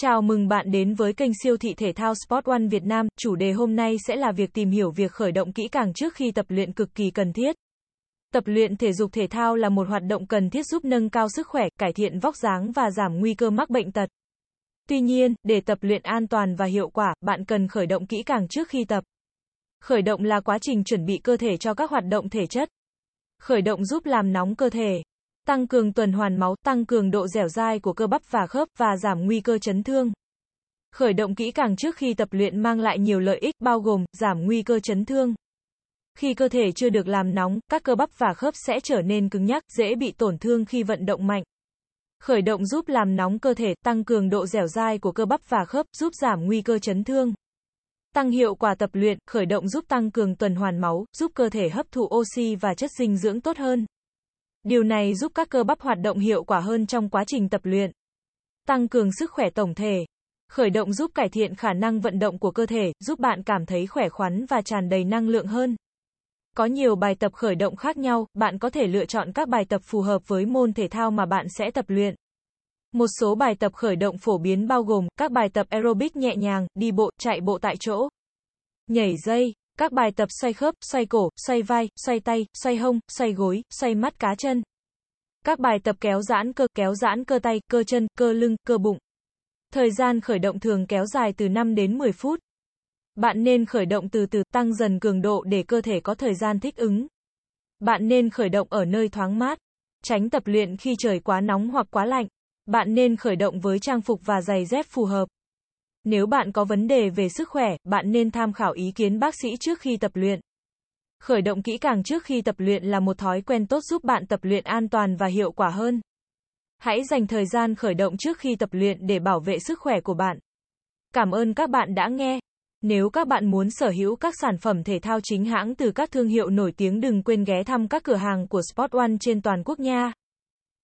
Chào mừng bạn đến với kênh siêu thị thể thao Sport One Việt Nam. Chủ đề hôm nay sẽ là việc tìm hiểu việc khởi động kỹ càng trước khi tập luyện cực kỳ cần thiết. Tập luyện thể dục thể thao là một hoạt động cần thiết giúp nâng cao sức khỏe, cải thiện vóc dáng và giảm nguy cơ mắc bệnh tật. Tuy nhiên, để tập luyện an toàn và hiệu quả, bạn cần khởi động kỹ càng trước khi tập. Khởi động là quá trình chuẩn bị cơ thể cho các hoạt động thể chất. Khởi động giúp làm nóng cơ thể tăng cường tuần hoàn máu, tăng cường độ dẻo dai của cơ bắp và khớp và giảm nguy cơ chấn thương. Khởi động kỹ càng trước khi tập luyện mang lại nhiều lợi ích bao gồm giảm nguy cơ chấn thương. Khi cơ thể chưa được làm nóng, các cơ bắp và khớp sẽ trở nên cứng nhắc, dễ bị tổn thương khi vận động mạnh. Khởi động giúp làm nóng cơ thể, tăng cường độ dẻo dai của cơ bắp và khớp, giúp giảm nguy cơ chấn thương. Tăng hiệu quả tập luyện, khởi động giúp tăng cường tuần hoàn máu, giúp cơ thể hấp thụ oxy và chất dinh dưỡng tốt hơn. Điều này giúp các cơ bắp hoạt động hiệu quả hơn trong quá trình tập luyện. Tăng cường sức khỏe tổng thể. Khởi động giúp cải thiện khả năng vận động của cơ thể, giúp bạn cảm thấy khỏe khoắn và tràn đầy năng lượng hơn. Có nhiều bài tập khởi động khác nhau, bạn có thể lựa chọn các bài tập phù hợp với môn thể thao mà bạn sẽ tập luyện. Một số bài tập khởi động phổ biến bao gồm các bài tập aerobic nhẹ nhàng, đi bộ, chạy bộ tại chỗ, nhảy dây, các bài tập xoay khớp, xoay cổ, xoay vai, xoay tay, xoay hông, xoay gối, xoay mắt cá chân. Các bài tập kéo giãn cơ, kéo giãn cơ tay, cơ chân, cơ lưng, cơ bụng. Thời gian khởi động thường kéo dài từ 5 đến 10 phút. Bạn nên khởi động từ từ, tăng dần cường độ để cơ thể có thời gian thích ứng. Bạn nên khởi động ở nơi thoáng mát. Tránh tập luyện khi trời quá nóng hoặc quá lạnh. Bạn nên khởi động với trang phục và giày dép phù hợp. Nếu bạn có vấn đề về sức khỏe, bạn nên tham khảo ý kiến bác sĩ trước khi tập luyện. Khởi động kỹ càng trước khi tập luyện là một thói quen tốt giúp bạn tập luyện an toàn và hiệu quả hơn. Hãy dành thời gian khởi động trước khi tập luyện để bảo vệ sức khỏe của bạn. Cảm ơn các bạn đã nghe. Nếu các bạn muốn sở hữu các sản phẩm thể thao chính hãng từ các thương hiệu nổi tiếng đừng quên ghé thăm các cửa hàng của Sport One trên toàn quốc nha.